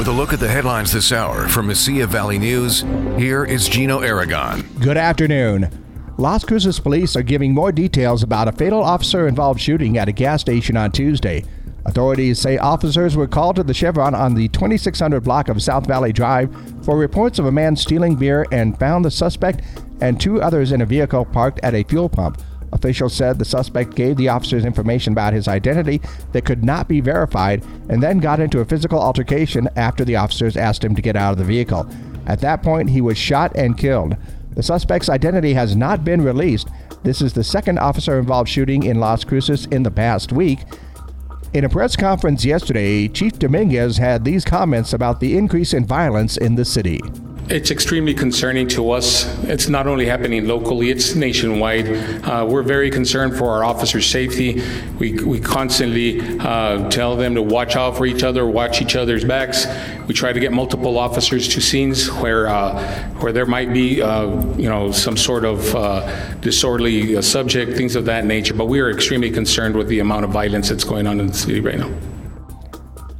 With a look at the headlines this hour from Mesilla Valley News, here is Gino Aragon. Good afternoon. Las Cruces police are giving more details about a fatal officer involved shooting at a gas station on Tuesday. Authorities say officers were called to the Chevron on the 2600 block of South Valley Drive for reports of a man stealing beer and found the suspect and two others in a vehicle parked at a fuel pump. Officials said the suspect gave the officers information about his identity that could not be verified and then got into a physical altercation after the officers asked him to get out of the vehicle. At that point, he was shot and killed. The suspect's identity has not been released. This is the second officer involved shooting in Las Cruces in the past week. In a press conference yesterday, Chief Dominguez had these comments about the increase in violence in the city. It's extremely concerning to us. It's not only happening locally, it's nationwide. Uh, we're very concerned for our officers' safety. We, we constantly uh, tell them to watch out for each other, watch each other's backs. We try to get multiple officers to scenes where, uh, where there might be, uh, you know, some sort of uh, disorderly uh, subject, things of that nature. But we are extremely concerned with the amount of violence that's going on in the city right now.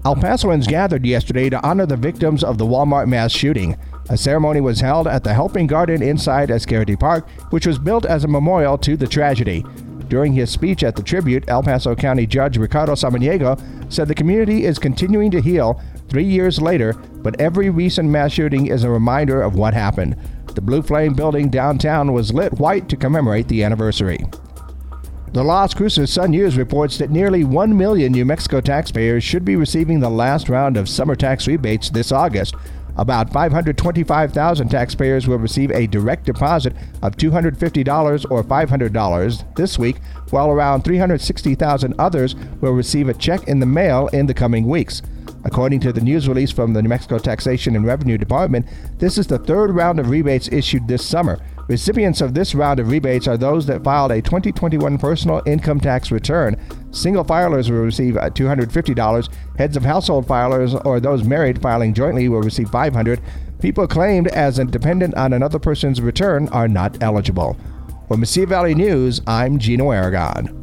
El Pasoans gathered yesterday to honor the victims of the Walmart mass shooting. A ceremony was held at the Healing Garden inside Ascarate Park, which was built as a memorial to the tragedy. During his speech at the tribute, El Paso County Judge Ricardo Samaniego said the community is continuing to heal three years later, but every recent mass shooting is a reminder of what happened. The Blue Flame building downtown was lit white to commemorate the anniversary. The Las Cruces Sun News reports that nearly 1 million New Mexico taxpayers should be receiving the last round of summer tax rebates this August. About 525,000 taxpayers will receive a direct deposit of $250 or $500 this week, while around 360,000 others will receive a check in the mail in the coming weeks. According to the news release from the New Mexico Taxation and Revenue Department, this is the third round of rebates issued this summer. Recipients of this round of rebates are those that filed a 2021 personal income tax return. Single filers will receive uh, $250. Heads of household filers or those married filing jointly will receive $500. People claimed as a dependent on another person's return are not eligible. For Mesilla Valley News, I'm Gino Aragon.